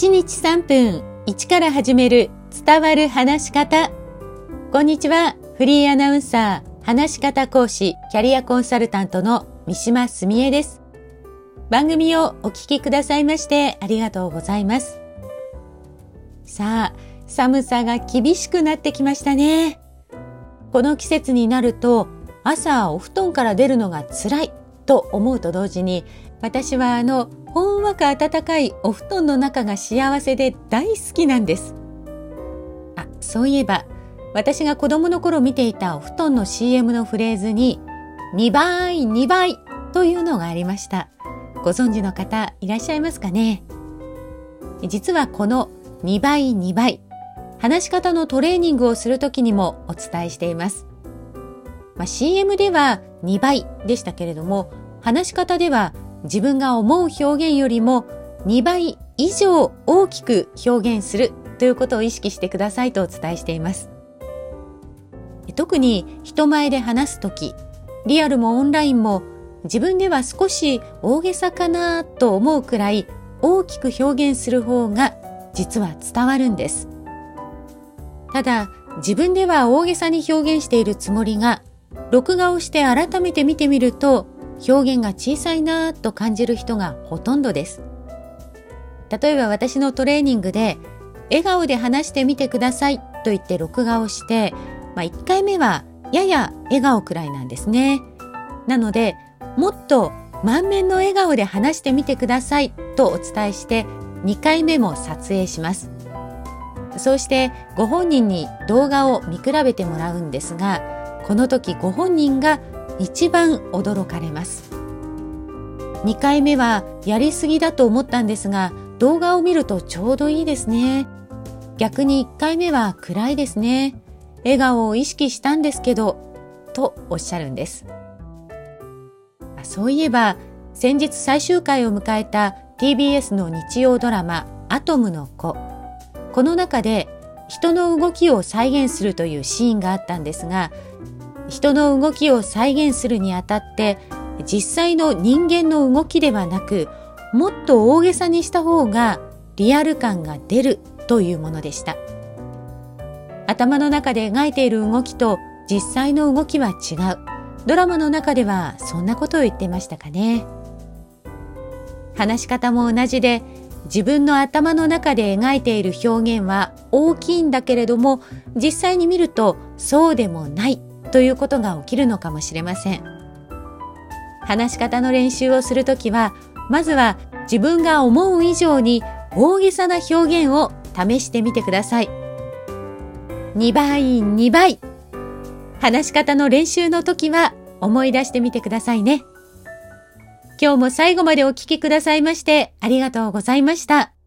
1日3分1から始める伝わる話し方。こんにちは。フリーアナウンサー、話し方講師、キャリアコンサルタントの三島澄江です。番組をお聞きくださいましてありがとうございます。さあ、寒さが厳しくなってきましたね。この季節になると朝お布団から出るのが辛いと思うと同時に私はあのほんわか暖かいお布団の中が幸せで大好きなんです。あ、そういえば私が子供の頃見ていたお布団の CM のフレーズに2倍2倍というのがありました。ご存知の方いらっしゃいますかね？実はこの2倍2倍話し方のトレーニングをするときにもお伝えしています。まあ、CM では2倍でしたけれども話し方では自分が思う表現よりも2倍以上大きく表現するということを意識してくださいとお伝えしています。特に人前で話すとき、リアルもオンラインも自分では少し大げさかなと思うくらい大きく表現する方が実は伝わるんです。ただ自分では大げさに表現しているつもりが録画をして改めて見てみると表現が小さいなと感じる人がほとんどです。例えば私のトレーニングで笑顔で話してみてくださいと言って録画をして、まあ、1回目はやや笑顔くらいなんですね。なのでもっと満面の笑顔で話してみてくださいとお伝えして2回目も撮影します。そうしてご本人に動画を見比べてもらうんですがこの時ご本人が一番驚かれます。2回目はやりすぎだと思ったんですが動画を見るとちょうどいいですね。逆に1回目は暗いですね。笑顔を意識したんですけどとおっしゃるんです。そういえば先日最終回を迎えた TBS の日曜ドラマアトムの子。この中で人の動きを再現するというシーンがあったんですが人の動きを再現するにあたって実際の人間の動きではなくもっと大げさにした方がリアル感が出るというものでした。頭の中で描いている動きと実際の動きは違う。ドラマの中ではそんなことを言ってましたかね。話し方も同じで自分の頭の中で描いている表現は大きいんだけれども実際に見るとそうでもない。ということが起きるのかもしれません。話し方の練習をするときはまずは自分が思う以上に大げさな表現を試してみてください。2倍2倍。話し方の練習の時は思い出してみてくださいね。今日も最後までお聴きくださいましてありがとうございました。